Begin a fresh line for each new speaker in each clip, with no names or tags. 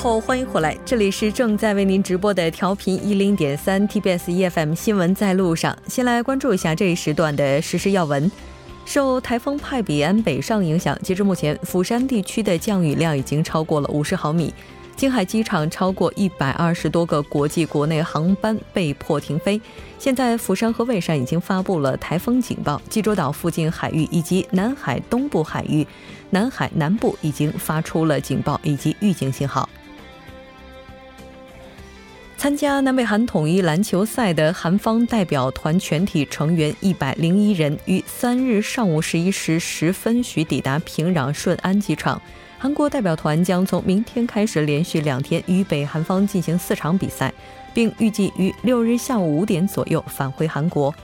后，欢迎回来，这里是正在为您直播的调频一零点三 TBS EFM 新闻在路上。先来关注一下这一时段的实时要闻。受台风派比安北上影响，截至目前，釜山地区的降雨量已经超过了五十毫米。青海机场超过一百二十多个国际国内航班被迫停飞。现在，釜山和蔚山已经发布了台风警报，济州岛附近海域以及南海东部海域、南海南部已经发出了警报以及预警信号。参加南北韩统一篮球赛的韩方代表团全体成员一百零一人，于三日上午十一时十分许抵达平壤顺安机场。韩国代表团将从明天开始连续两天与北韩方进行四场比赛，并预计于六日下午五点左右返回韩国。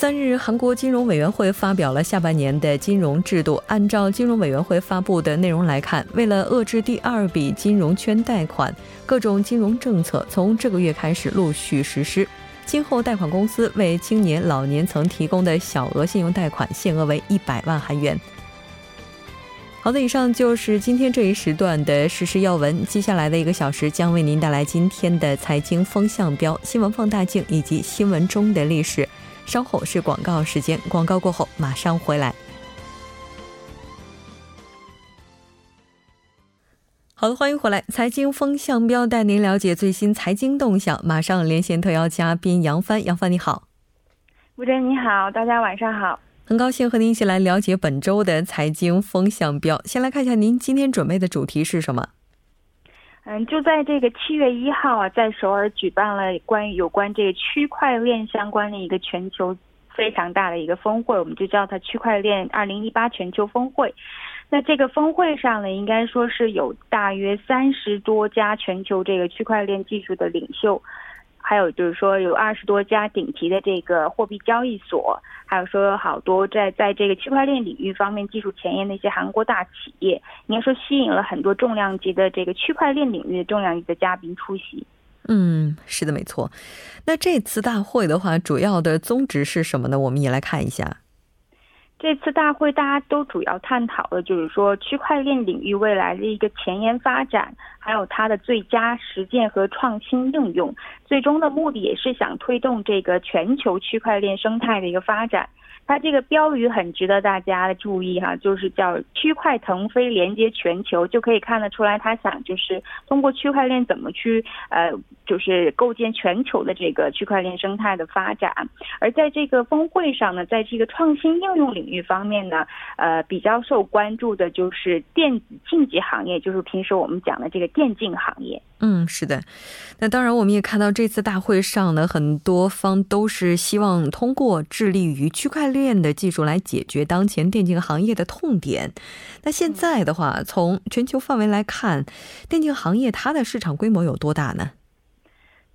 三日，韩国金融委员会发表了下半年的金融制度。按照金融委员会发布的内容来看，为了遏制第二笔金融圈贷款，各种金融政策从这个月开始陆续实施。今后贷款公司为青年、老年层提供的小额信用贷款限额为一百万韩元。好的，以上就是今天这一时段的实时要闻。接下来的一个小时将为您带来今天的财经风向标、新闻放大镜以及新闻中的历史。稍后是广告时间，广告过后马上回来。好的，欢迎回来！财经风向标带您了解最新财经动向。马上连线特邀嘉宾杨帆，杨帆你好，
吴真你好，大家晚上好，
很高兴和您一起来了解本周的财经风向标。先来看一下您今天准备的主题是什么？
嗯，就在这个七月一号啊，在首尔举办了关于有关这个区块链相关的一个全球非常大的一个峰会，我们就叫它区块链二零一八全球峰会。那这个峰会上呢，应该说是有大约三十多家全球这个区块链技术的领袖，还有就是说有二十多家顶级的这个货币交易所，还有说好多在在这个区块链领域方面技术前沿的一些韩国大企业，应该说吸引了很多重量级的这个区块链领域的重量级的嘉宾出席。
嗯，是的，没错。那这次大会的话，主要的宗旨是什么呢？我们也来看一下。
这次大会大家都主要探讨的就是说区块链领域未来的一个前沿发展，还有它的最佳实践和创新应用。最终的目的也是想推动这个全球区块链生态的一个发展。它这个标语很值得大家注意哈，就是叫“区块腾飞，连接全球”，就可以看得出来，他想就是通过区块链怎么去呃，就是构建全球的这个区块链生态的发展。而在这个峰会上呢，在这个创新应用领域方面呢，呃，比较受关注的就是电子竞技行业，就是平时我们讲的这个电竞行业。
嗯，是的。那当然，我们也看到这次大会上呢，很多方都是希望通过致力于区块链的技术来解决当前电竞行业的痛点。那现在的话，从全球范围来看，电竞行业它的市场规模有多大呢？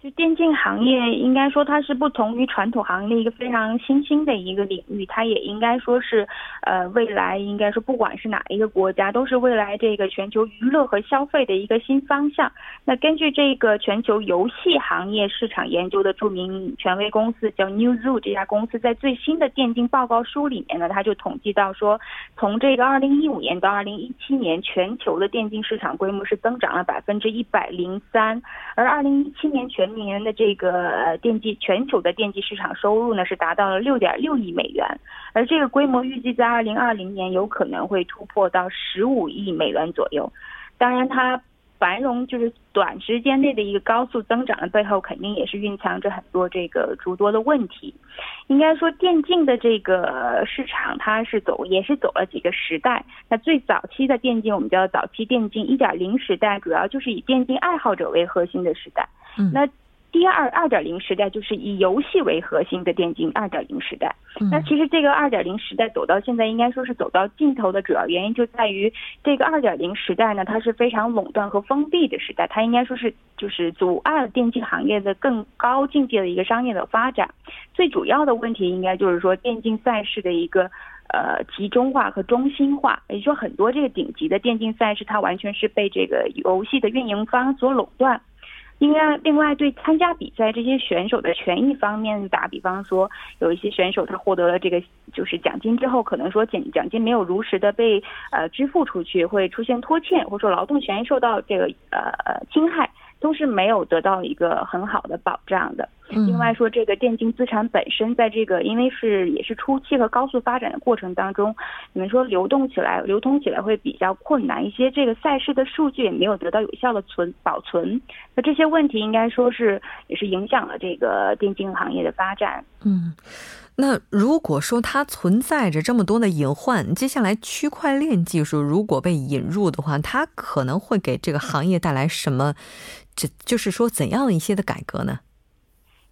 就电竞行业，应该说它是不同于传统行业一个非常新兴的一个领域，它也应该说是，呃，未来应该说不管是哪一个国家，都是未来这个全球娱乐和消费的一个新方向。那根据这个全球游戏行业市场研究的著名权威公司叫 Newzoo 这家公司在最新的电竞报告书里面呢，它就统计到说，从这个二零一五年到二零一七年，全球的电竞市场规模是增长了百分之一百零三，而二零一七年全年的这个电竞全球的电竞市场收入呢是达到了六点六亿美元，而这个规模预计在二零二零年有可能会突破到十五亿美元左右。当然，它繁荣就是短时间内的一个高速增长的背后，肯定也是蕴藏着很多这个诸多的问题。应该说，电竞的这个市场它是走也是走了几个时代。那最早期的电竞，我们叫早期电竞一点零时代，主要就是以电竞爱好者为核心的时代。嗯那第二二点零时代就是以游戏为核心的电竞二点零时代。那其实这个二点零时代走到现在，应该说是走到尽头的主要原因就在于这个二点零时代呢，它是非常垄断和封闭的时代，它应该说是就是阻碍了电竞行业的更高境界的一个商业的发展。最主要的问题应该就是说电竞赛事的一个呃集中化和中心化，也就是说很多这个顶级的电竞赛事，它完全是被这个游戏的运营方所垄断。另外，另外对参加比赛这些选手的权益方面，打比方说，有一些选手他获得了这个就是奖金之后，可能说奖奖金没有如实的被呃支付出去，会出现拖欠，或者说劳动权益受到这个呃呃侵害。都是没有得到一个很好的保障的。另外说，这个电竞资产本身在这个因为是也是初期和高速发展的过程当中，你们说流动起来、流通起来会比较困难一些。这个赛事的数据也没有得到有效的存保存，那这些问题应该说是也是影响了这个电竞行业的发展。
嗯。那如果说它存在着这么多的隐患，接下来区块链技术如果被引入的话，它可能会给这个行业带来什么？这就是说怎样一些的改革呢？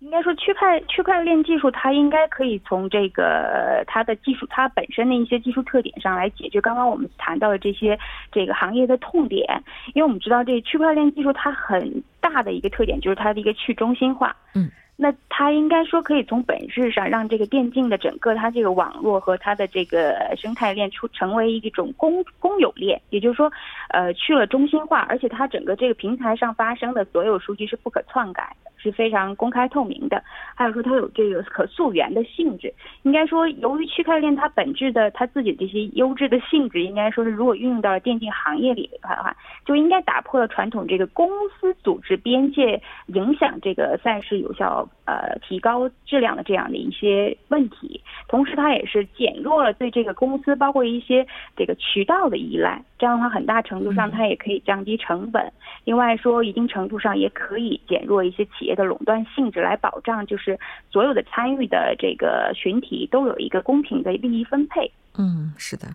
应该说区块区块链技术，它应该可以从这个它的技术它本身的一些技术特点上来解决刚刚我们谈到的这些这个行业的痛点。因为我们知道这区块链技术它很大的一个特点就是它的一个去中心化。嗯。那它应该说可以从本质上让这个电竞的整个它这个网络和它的这个生态链出成为一种公公有链，也就是说，呃，去了中心化，而且它整个这个平台上发生的所有数据是不可篡改的。是非常公开透明的，还有说它有这个可溯源的性质。应该说，由于区块链它本质的它自己这些优质的性质，应该说是如果运用到了电竞行业里的话，就应该打破了传统这个公司组织边界影响这个赛事有效呃提高质量的这样的一些问题。同时，它也是减弱了对这个公司包括一些这个渠道的依赖。这样的话，很大程度上它也可以降低成本。另外说，一定程度上也可以减弱一些企业。的垄断性质来保障，就是所有的参与的这个群体都有一个公平的利益分配。
嗯，是的。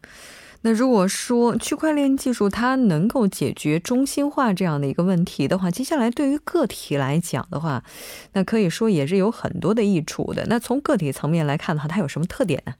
那如果说区块链技术它能够解决中心化这样的一个问题的话，接下来对于个体来讲的话，那可以说也是有很多的益处的。那从个体层面来看的话，它有什么特点呢？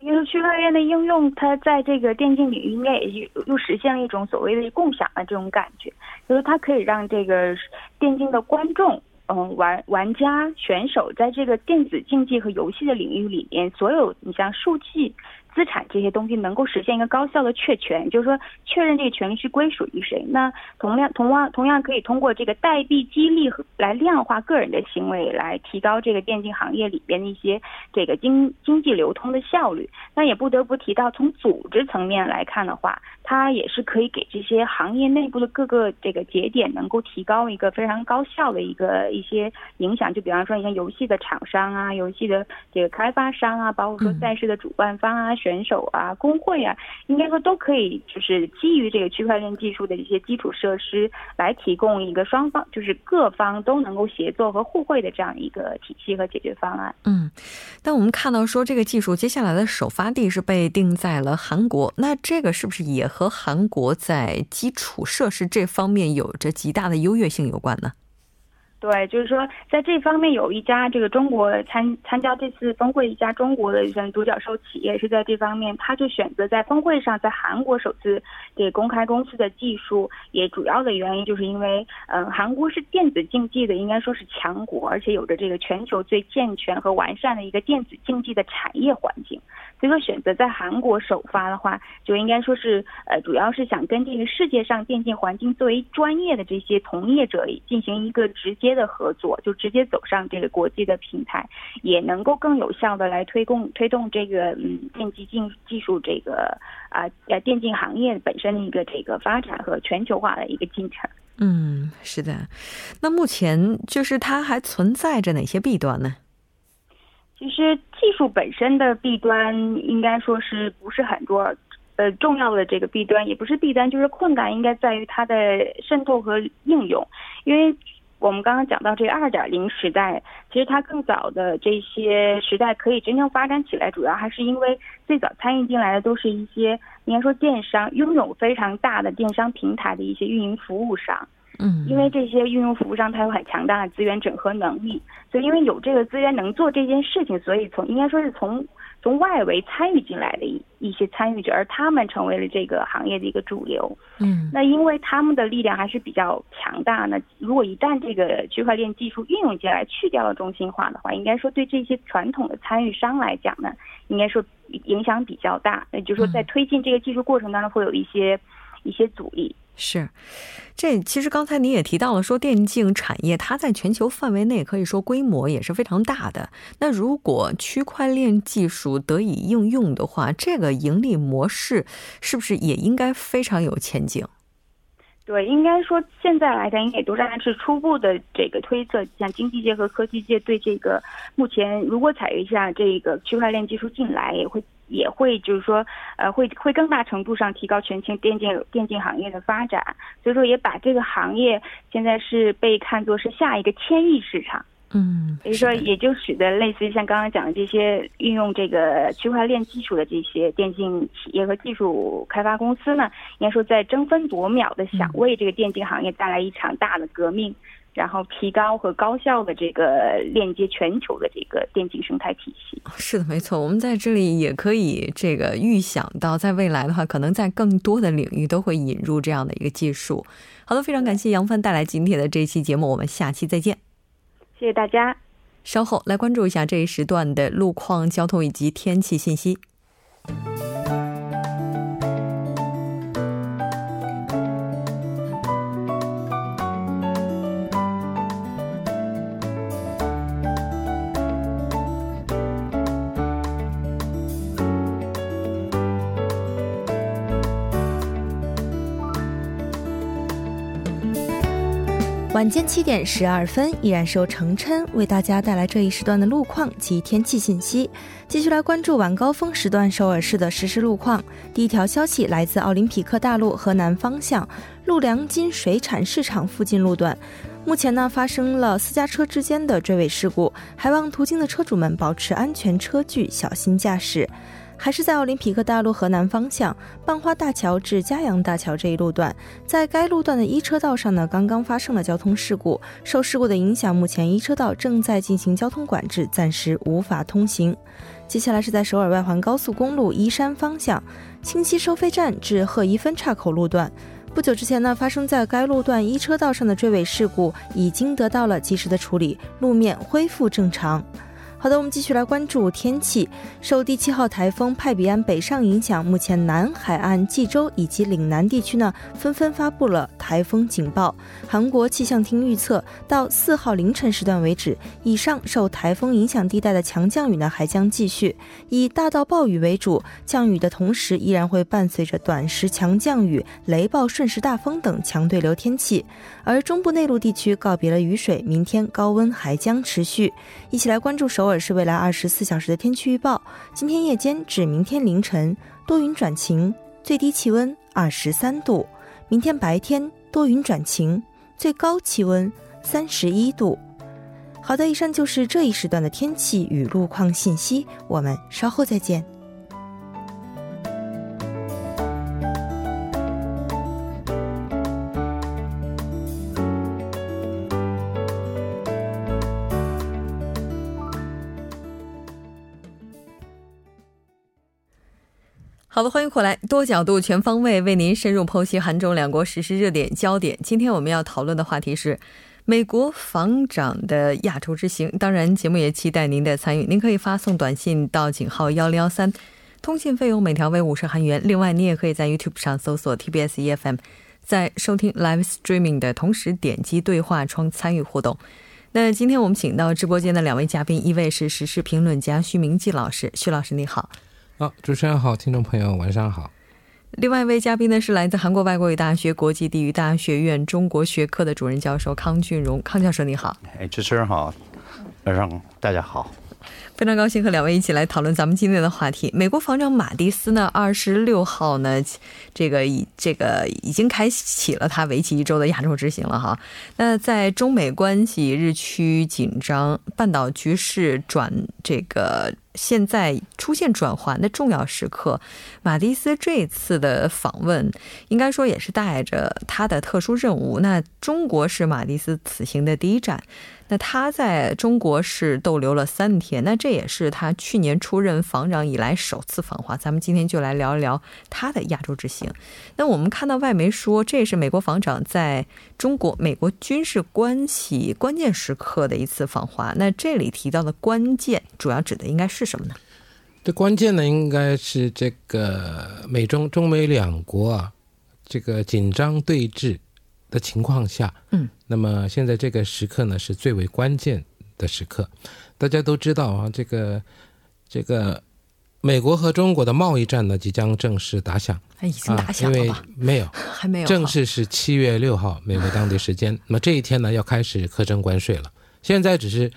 因为区块链的应用，它在这个电竞领域应该也又又实现了一种所谓的共享的这种感觉，就是它可以让这个电竞的观众，嗯，玩玩家、选手在这个电子竞技和游戏的领域里面，所有你像数据。资产这些东西能够实现一个高效的确权，就是说确认这个权利是归属于谁。那同样同样同样可以通过这个代币激励来量化个人的行为，来提高这个电竞行业里边的一些这个经经济流通的效率。那也不得不提到，从组织层面来看的话，它也是可以给这些行业内部的各个这个节点能够提高一个非常高效的一个一些影响。就比方说，你像游戏的厂商啊，游戏的这个开发商啊，包括说赛事的主办方啊。选手啊，工会啊，应该说都可以，就是基于这个区块链技术的一些基础设施，来提供一个双方，就是各方都能够协作和互惠的这样一个体系和解决方案。
嗯，但我们看到说这个技术接下来的首发地是被定在了韩国，那这个是不是也和韩国在基础设施这方面有着极大的优越性有关呢？
对，就是说，在这方面有一家这个中国参参加这次峰会一家中国的独角兽企业是在这方面，他就选择在峰会上在韩国首次给公开公司的技术，也主要的原因就是因为，嗯，韩国是电子竞技的应该说是强国，而且有着这个全球最健全和完善的一个电子竞技的产业环境。所以说，选择在韩国首发的话，就应该说是，呃，主要是想跟这个世界上电竞环境作为专业的这些从业者进行一个直接的合作，就直接走上这个国际的平台，也能够更有效的来推动推动这个嗯电竞技技术这个啊呃电竞行业本身的一个这个发展和全球化的一个进程。
嗯，是的。那目前就是它还存在着哪些弊端呢？
其实技术本身的弊端应该说是不是很多，呃，重要的这个弊端也不是弊端，就是困难应该在于它的渗透和应用。因为我们刚刚讲到这二点零时代，其实它更早的这些时代可以真正发展起来，主要还是因为最早参与进来的都是一些应该说电商拥有非常大的电商平台的一些运营服务商。
嗯，
因为这些运用服务商，它有很强大的资源整合能力，所以因为有这个资源能做这件事情，所以从应该说是从从外围参与进来的一一些参与者，而他们成为了这个行业的一个主流。
嗯，
那因为他们的力量还是比较强大，呢如果一旦这个区块链技术运用进来，去掉了中心化的话，应该说对这些传统的参与商来讲呢，应该说影响比较大。那就是说在推进这个技术过程当中，会有一些一些阻力。
是，这其实刚才你也提到了，说电竞产业它在全球范围内可以说规模也是非常大的。那如果区块链技术得以应用的话，这个盈利模式是不是也应该非常有前景？
对，应该说现在来讲，也都是是初步的这个推测。像经济界和科技界对这个目前如果采用一下这个区块链技术进来，也会也会就是说，呃，会会更大程度上提高全球电竞电竞行业的发展。所以说，也把这个行业现在是被看作是下一个千亿市场。
嗯，
所以说也就使得类似于像刚刚讲的这些运用这个区块链技术的这些电竞企业和技术开发公司呢，应该说在争分夺秒的想为这个电竞行业带来一场大的革命，然后提高和高效的这个链接全球的这个电竞生态体系。
是的，没错，我们在这里也可以这个预想到，在未来的话，可能在更多的领域都会引入这样的一个技术。好的，非常感谢杨帆带来今天的这一期节目，我们下期再见。
谢谢大家。
稍后来关注一下这一时段的路况、交通以及天气信息。
晚间七点十二分，依然是由程琛为大家带来这一时段的路况及天气信息。继续来关注晚高峰时段首尔市的实时路况。第一条消息来自奥林匹克大路河南方向陆良金水产市场附近路段，目前呢发生了私家车之间的追尾事故，还望途经的车主们保持安全车距，小心驾驶。还是在奥林匹克大路河南方向半花大桥至嘉阳大桥这一路段，在该路段的一车道上呢，刚刚发生了交通事故。受事故的影响，目前一车道正在进行交通管制，暂时无法通行。接下来是在首尔外环高速公路依山方向清溪收费站至鹤宜分岔口路段，不久之前呢，发生在该路段一车道上的追尾事故已经得到了及时的处理，路面恢复正常。好的，我们继续来关注天气。受第七号台风派比安北上影响，目前南海岸、济州以及岭南地区呢，纷纷发布了台风警报。韩国气象厅预测，到四号凌晨时段为止，以上受台风影响地带的强降雨呢，还将继续以大到暴雨为主。降雨的同时，依然会伴随着短时强降雨、雷暴、瞬时大风等强对流天气。而中部内陆地区告别了雨水，明天高温还将持续。一起来关注首尔。是未来二十四小时的天气预报。今天夜间至明天凌晨多云转晴，最低气温二十三度；明天白天多云转晴，最高气温三十一度。好的，以上就是这一时段的天气与路况信息。我们稍后再见。
好的，欢迎回来，多角度、全方位为您深入剖析韩中两国实时热点焦点。今天我们要讨论的话题是美国防长的亚洲之行。当然，节目也期待您的参与。您可以发送短信到井号幺零幺三，通信费用每条为五十韩元。另外，你也可以在 YouTube 上搜索 TBS EFM，在收听 Live Streaming 的同时点击对话窗参与互动。那今天我们请到直播间的两位嘉宾，一位是时事评论家徐明季老师，徐老师你好。
好，主持人好，听众朋友晚上好。
另外一位嘉宾呢是来自韩国外国语大学国际地域大学院中国学科的主任教授康俊荣，康教授你好。
哎，主持人好，晚上大家好。
非常高兴和两位一起来讨论咱们今天的话题。美国防长马蒂斯呢，二十六号呢，这个已这个已经开启了他为期一周的亚洲之行了哈。那在中美关系日趋紧张、半岛局势转这个现在出现转环的重要时刻，马蒂斯这次的访问应该说也是带着他的特殊任务。那中国是马蒂斯此行的第一站。那他在中国是逗留了三天，那也是他去年出任防长以来首次访华。咱们今天就来聊一聊他的亚洲之行。那我们看到外媒说，这也是美国防长在中国美国军事关系关键时刻的一次访华。那这里提到的关键，主要指的应该是什么呢？
这关键呢，应该是这个美中中美两国啊这个紧张对峙的情况下，
嗯，
那么现在这个时刻呢是最为关键的时刻。大家都知道啊，这个这个美国和中国的贸易战呢即将正式打响
哎，已经打
啊，因为
响了吧？
没有
还没有
正式是七月六号，美国当地时间。那么这一天呢要开始课征关税了，现在只是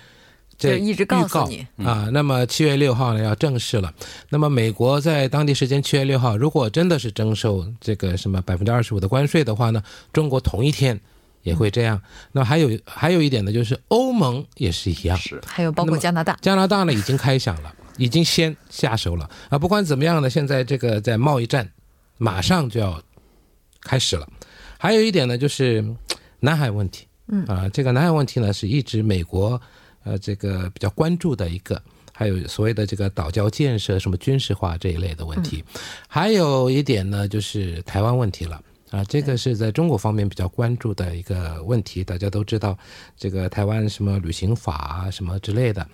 这
一直告诉你，
啊，那么七月六号呢要正式了。那么美国在当地时间七月六号，如果真的是征收这个什么百分之二十五的关税的话呢，中国同一天也会这样。那还有还有一点呢，就是欧盟也是一样，
是
还有包括加拿大，
加拿大呢已经开响了，已经先下手了啊。不管怎么样呢，现在这个在贸易战马上就要开始了。还有一点呢，就是嗯南海问题，
嗯
啊，这个南海问题呢是一直美国呃这个比较关注的一个。还有所谓的这个岛礁建设、什么军事化这一类的问题，还有一点呢，就是台湾问题了啊，这个是在中国方面比较关注的一个问题。大家都知道，这个台湾什么旅行法啊，什么之类的，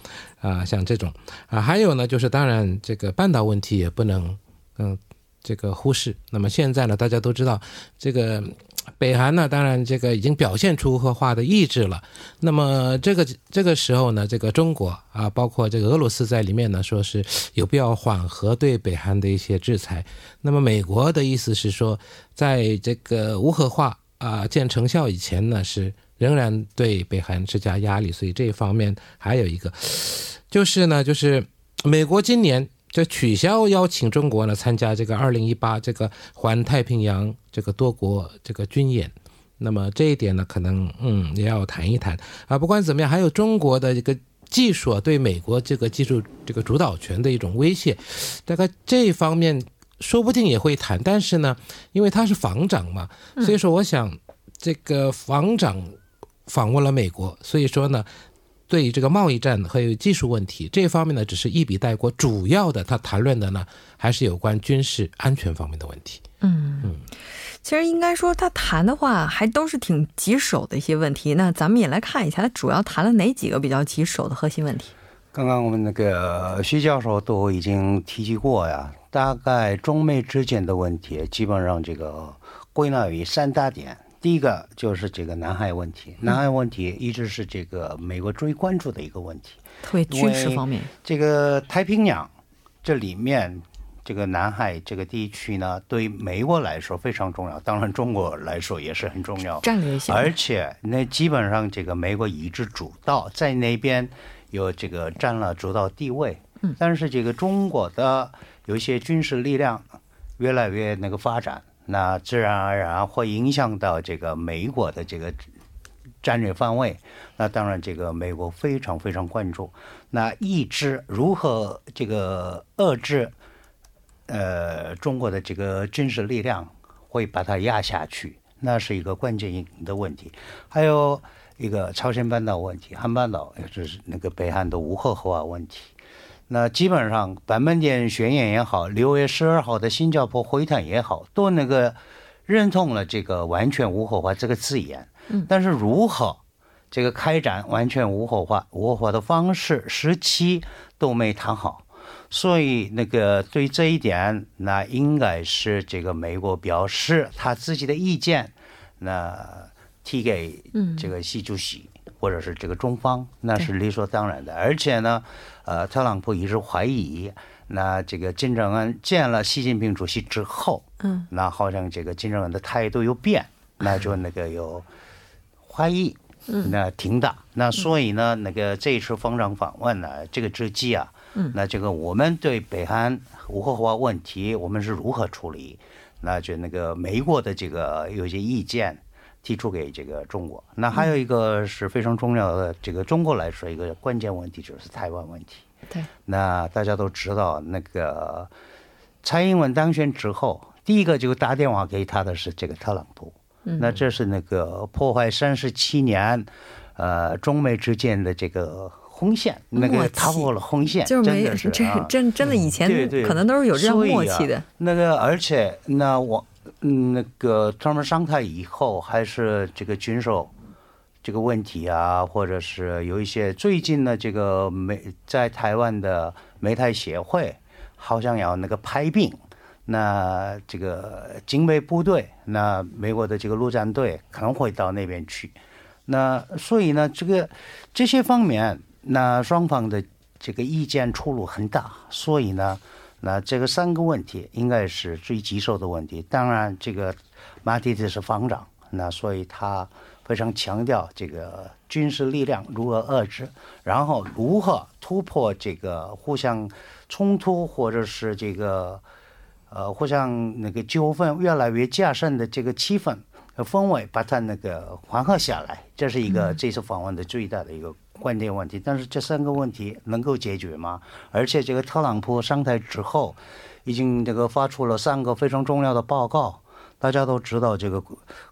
啊，像这种啊，还有呢，就是当然这个半岛问题也不能嗯这个忽视。那么现在呢，大家都知道这个北韩呢，当然这个已经表现出核化的意志了。那么这个这个时候呢，这个中国啊，包括这个俄罗斯在里面呢，说是有必要缓和对北韩的一些制裁。那么美国的意思是说，在这个无核化啊见成效以前呢，是仍然对北韩施加压力。所以这一方面还有一个，就是呢，就是美国今年就取消邀请中国呢参加这个二零一八这个环太平洋这个多国这个军演。那么这一点呢，可能嗯也要谈一谈啊。不管怎么样，还有中国的这个技术啊，对美国这个技术这个主导权的一种威胁，大概这一方面说不定也会谈。但是呢，因为他是防长嘛，所以说我想这个防长访问了美国，所以说呢。对于这个贸易战还有技术问题这方面呢，只是一笔带过，主要的他谈论的呢，还是有关军事安全方面的问题。
嗯
嗯，
其实应该说他谈的话还都是挺棘手的一些问题。那咱们也来看一下，他主要谈了哪几个比较棘手的核心问题？
刚刚我们那个徐教授都已经提及过呀，大概中美之间的问题，基本上这个归纳为三大点。第一个就是这个南海问题，南海问题一直是这个美国最关注的一个问题。
特别军事方面，
这个太平洋这里面，这个南海这个地区呢，对美国来说非常重要，当然中国来说也是很重要。
战略性。
而且那基本上这个美国一直主导，在那边有这个占了主导地位。
嗯，
但是这个中国的有一些军事力量越来越那个发展，那自然而然会影响到这个美国的这个战略范围。那当然，这个美国非常非常关注。那抑制如何这个遏制呃中国的这个军事力量，会把它压下去，那是一个关键性的问题。还有一个朝鲜半岛问题，韩半岛，就是那个北韩的无核化问题。那基本上版本点宣言也好，六月十二号的新加坡会谈也好，都那个认同了这个完全无核化这个字眼。
嗯，
但是如何这个开展完全无核化、无核化的方式、时期都没谈好。所以，那个对这一点，那应该是这个美国表示他自己的意见，那提给这个习主席、或者是这个中方，那是理所当然的。而且呢，呃，特朗普一直怀疑，那这个金正恩见了习近平主席之后，
嗯，
那好像这个金正恩的态度又变，那就那个有怀疑，嗯那挺大。那所以呢，那个这一次防长访问呢，这个之际啊。
嗯，
那这个我们对北韩无核化问题，我们是如何处理？那就那个美国的这个有些意见提出给这个中国。那还有一个是非常重要的，这个中国来说一个关键问题就是台湾问题。
对，
那大家都知道，那个蔡英文当选之后，第一个就打电话给他的是这个特朗普。
嗯，
那这是那个破坏三十七年，呃，中美之间的这个。红线那个踏破了红线，
就是没
真的是
这
啊
真真的以前可能都是有这样默契的。
啊那个，而且那我嗯嗯那个特朗普上台以后，还是这个军售这个问题啊，或者是有一些最近的这个美在台湾的美台协会，好像要那个派兵那这个警备部队，那美国的这个陆战队可能会到那边去。那所以呢，这个这些方面，那双方的这个意见出入很大。所以呢，那这个三个问题应该是最棘手的问题。当然，这个马蒂斯是防长，那所以他非常强调这个军事力量如何遏制，然后如何突破这个互相冲突或者是这个呃互相那个纠纷越来越加深的这个气氛。氛围把它那个缓和下来，这是一个这次访问的最大的一个关键问题。但是这三个问题能够解决吗？而且这个特朗普上台之后，已经这个发出了三个非常重要的报告。大家都知道这个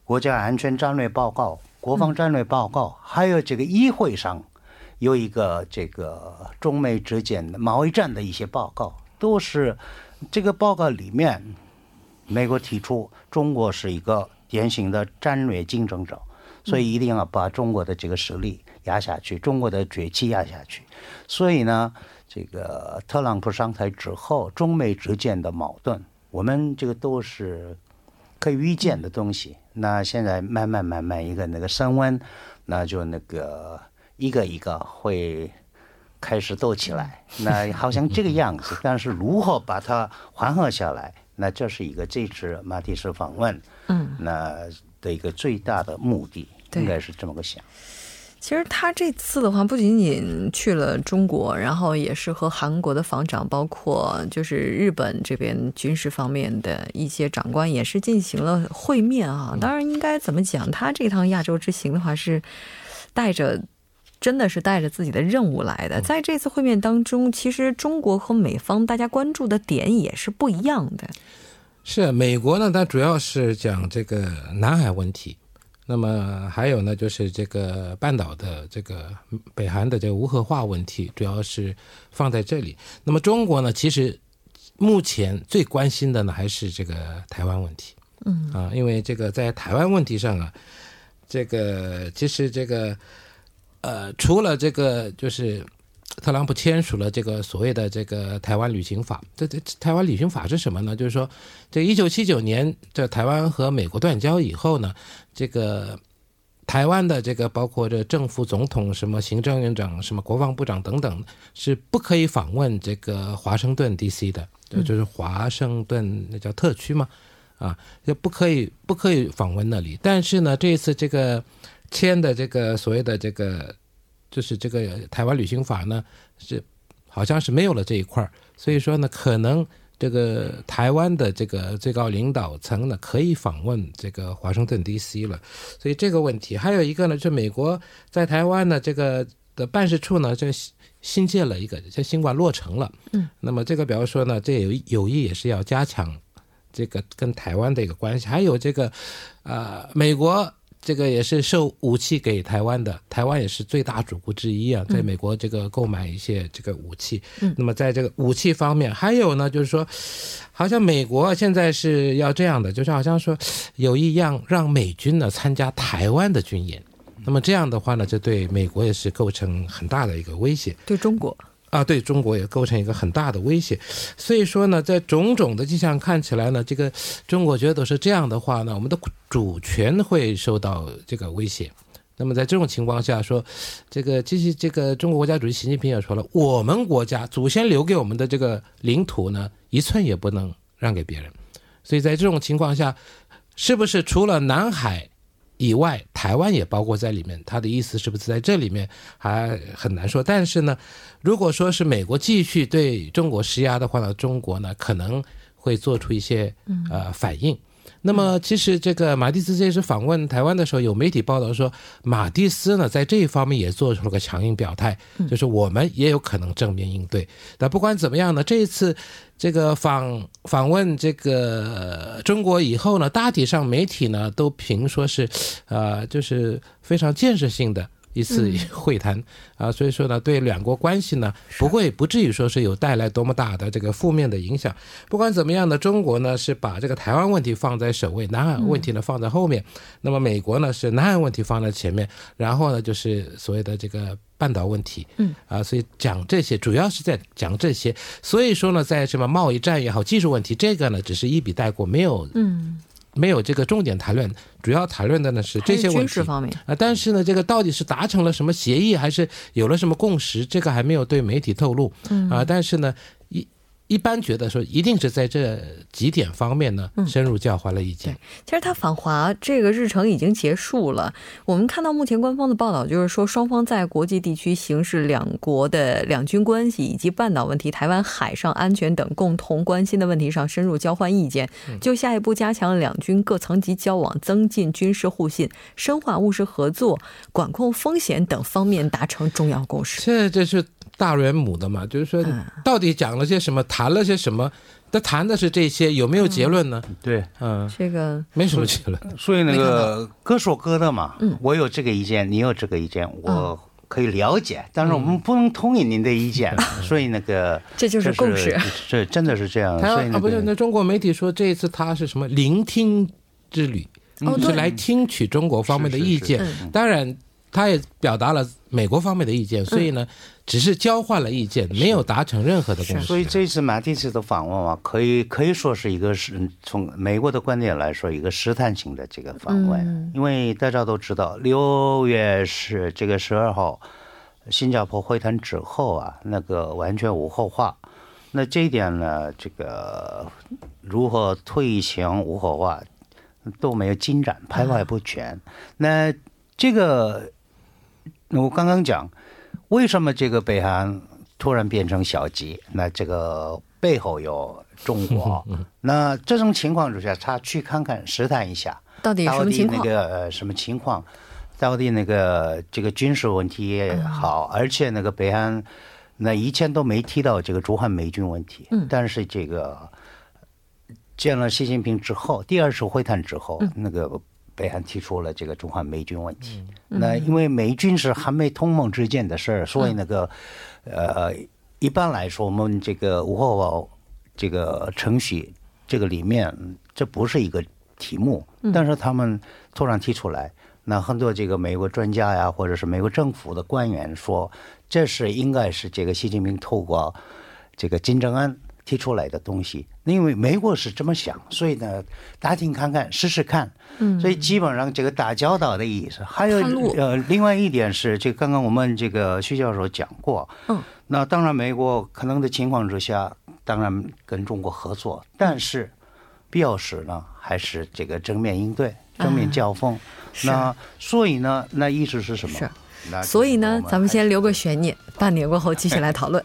国家安全战略报告、国防战略报告，还有这个议会上有一个这个中美之间的贸易战的一些报告，都是这个报告里面，美国提出中国是一个。典型的战略竞争者，所以一定要把中国的这个实力压下去，中国的崛起压下去。所以呢，这个特朗普上台之后，中美之间的矛盾，我们这个都是可以预见的东西。那现在慢慢慢慢一个那个升温，那就那个一个一个会开始斗起来。那好像这个样子，但是如何把它缓和下来？那这是一个这次马蒂斯访问，嗯，那的一个最大的目的，应该是这么个想。
其实他这次的话，不仅仅去了中国，然后也是和韩国的防长，包括就是日本这边军事方面的一些长官，也是进行了会面啊。当然，应该怎么讲？他这趟亚洲之行的话，是带着。真的是带着自己的任务来的。在这次会面当中，其实中国和美方大家关注的点也是不一样的。
是美国呢，它主要是讲这个南海问题，那么还有呢，就是这个半岛的这个北韩的这个无核化问题，主要是放在这里。那么中国呢，其实目前最关心的呢，还是这个台湾问题。嗯啊，因为这个在台湾问题上啊，这个其实这个。呃，除了这个，就是特朗普签署了这个所谓的这个台湾旅行法。这这台湾旅行法是什么呢？就是说，这一九七九年这台湾和美国断交以后呢，这个台湾的这个包括这政府、总统、什么行政院长、什么国防部长等等，是不可以访问这个华盛顿 D.C. 的，就是华盛顿那叫特区嘛，啊，就不可以不可以访问那里。但是呢，这一次这个。签的这个所谓的这个，就是这个台湾旅行法呢，是好像是没有了这一块儿，所以说呢，可能这个台湾的这个最高领导层呢，可以访问这个华盛顿 D.C. 了。所以这个问题还有一个呢，就美国在台湾的这个的办事处呢，这新建了一个，这新馆落成了。嗯，那么这个比方说呢，这有有意也是要加强这个跟台湾的一个关系，还有这个呃，美国。这个也是售武器给台湾的，台湾也是最大主顾之一啊，在美国这个购买一些这个武器。嗯，那么在这个武器方面，还有呢，就是说，好像美国现在是要这样的，就是好像说有意让让美军呢参加台湾的军演，那么这样的话呢，这对美国也是构成很大的一个威胁，
对中国。
啊，对中国也构成一个很大的威胁，所以说呢，在种种的迹象看起来呢，这个中国觉得是这样的话呢，我们的主权会受到这个威胁。那么在这种情况下说，这个其实这个中国国家主席习近平也说了，我们国家祖先留给我们的这个领土呢，一寸也不能让给别人。所以在这种情况下，是不是除了南海？以外，台湾也包括在里面。他的意思是不是在这里面还很难说？但是呢，如果说是美国继续对中国施压的话呢，中国呢可能会做出一些呃反应。那么，其实这个马蒂斯这次访问台湾的时候，有媒体报道说，马蒂斯呢在这一方面也做出了个强硬表态，就是我们也有可能正面应对。但不管怎么样呢，这一次这个访访问这个中国以后呢，大体上媒体呢都评说是，呃，就是非常建设性的。一次会谈啊，所以说呢，对两国关系呢，不会不至于说是有带来多么大的这个负面的影响。不管怎么样呢，中国呢是把这个台湾问题放在首位，南海问题呢放在后面。那么美国呢是南海问题放在前面，然后呢就是所谓的这个半岛问题，
嗯
啊，所以讲这些主要是在讲这些。所以说呢，在什么贸易战也好，技术问题，这个呢只是一笔带过，没有
嗯，
没有这个重点谈论，主要谈论的呢是这些问题。
军事方面，
啊，但是呢，这个到底是达成了什么协议，还是有了什么共识，这个还没有对媒体透露。
嗯
啊，但是呢，一一般觉得说，一定是在这几点方面呢，
嗯
深入交换了意见。
其实他访华这个日程已经结束了。我们看到目前官方的报道，就是说双方在国际地区形势、两国的两军关系以及半岛问题、台湾海上安全等共同关心的问题上深入交换意见，就下一步加强两军各层级交往、增进军事互信、深化务实合作、管控风险等方面达成重要共识。
这这是大人母的嘛，就是说
嗯
到底讲了些什么，谈了些什么，他谈的是这些，有没有结论呢？
对，
嗯，
这个
没什么结论。
所以那个各说各的嘛，
嗯
我有这个意见，你有这个意见，我可以了解，但是我们不能同意您的意见，所以那个
这就是共识。
这真的是这样，
台
所以
啊，不是，那中国媒体说这一次他是什么聆听之旅，
哦
是来听取中国方面的意见。
是是
当然，他也表达了美国方面的意见，所以呢，只是交换了意见，没有达成任何的共识。
所以这次马蒂斯的访问啊，可以可以说是一个是从美国的观点来说，一个试探性的这个访问，
嗯
因为大家都知道，六月是这个十二号新加坡会谈之后啊，那个完全无后话。那这一点呢，这个如何推行无后话都没有进展，徘徊不全。那这个我刚刚讲，为什么这个北韩突然变成小鸡？那这个背后有中国。那这种情况之下，他去看看试探一下，
到底什
到底那
么情况？
个呃什么情况？到底那个这个军事问题也好，而且那个北韩那以前都没提到这个驻韩美军问题，
嗯
但是这个见了习近平之后，第二次会谈之后，
嗯
那个北韩提出了这个中韩美军问题。
嗯
那因为美军是韩美同盟之间的事儿，所以那个呃，一般来说，我们这个无后报这个程序这个里面，这不是一个题目，但是他们突然提出来。那很多这个美国专家呀，或者是美国政府的官员说，这是应该是这个习近平透过这个金正恩提出来的东西，因为美国是这么想，所以呢，打听看看，试试看。
嗯
所以基本上这个打交道的意思。还有呃，另外一点是，这刚刚我们这个徐教授讲过，
嗯，
那当然美国可能的情况之下，当然跟中国合作，但是必要时呢，还是这个正面应对、正面交锋。
是
那所以呢，那意思是什么？
是所以呢，咱们先留个悬念，半年过后继续来讨论。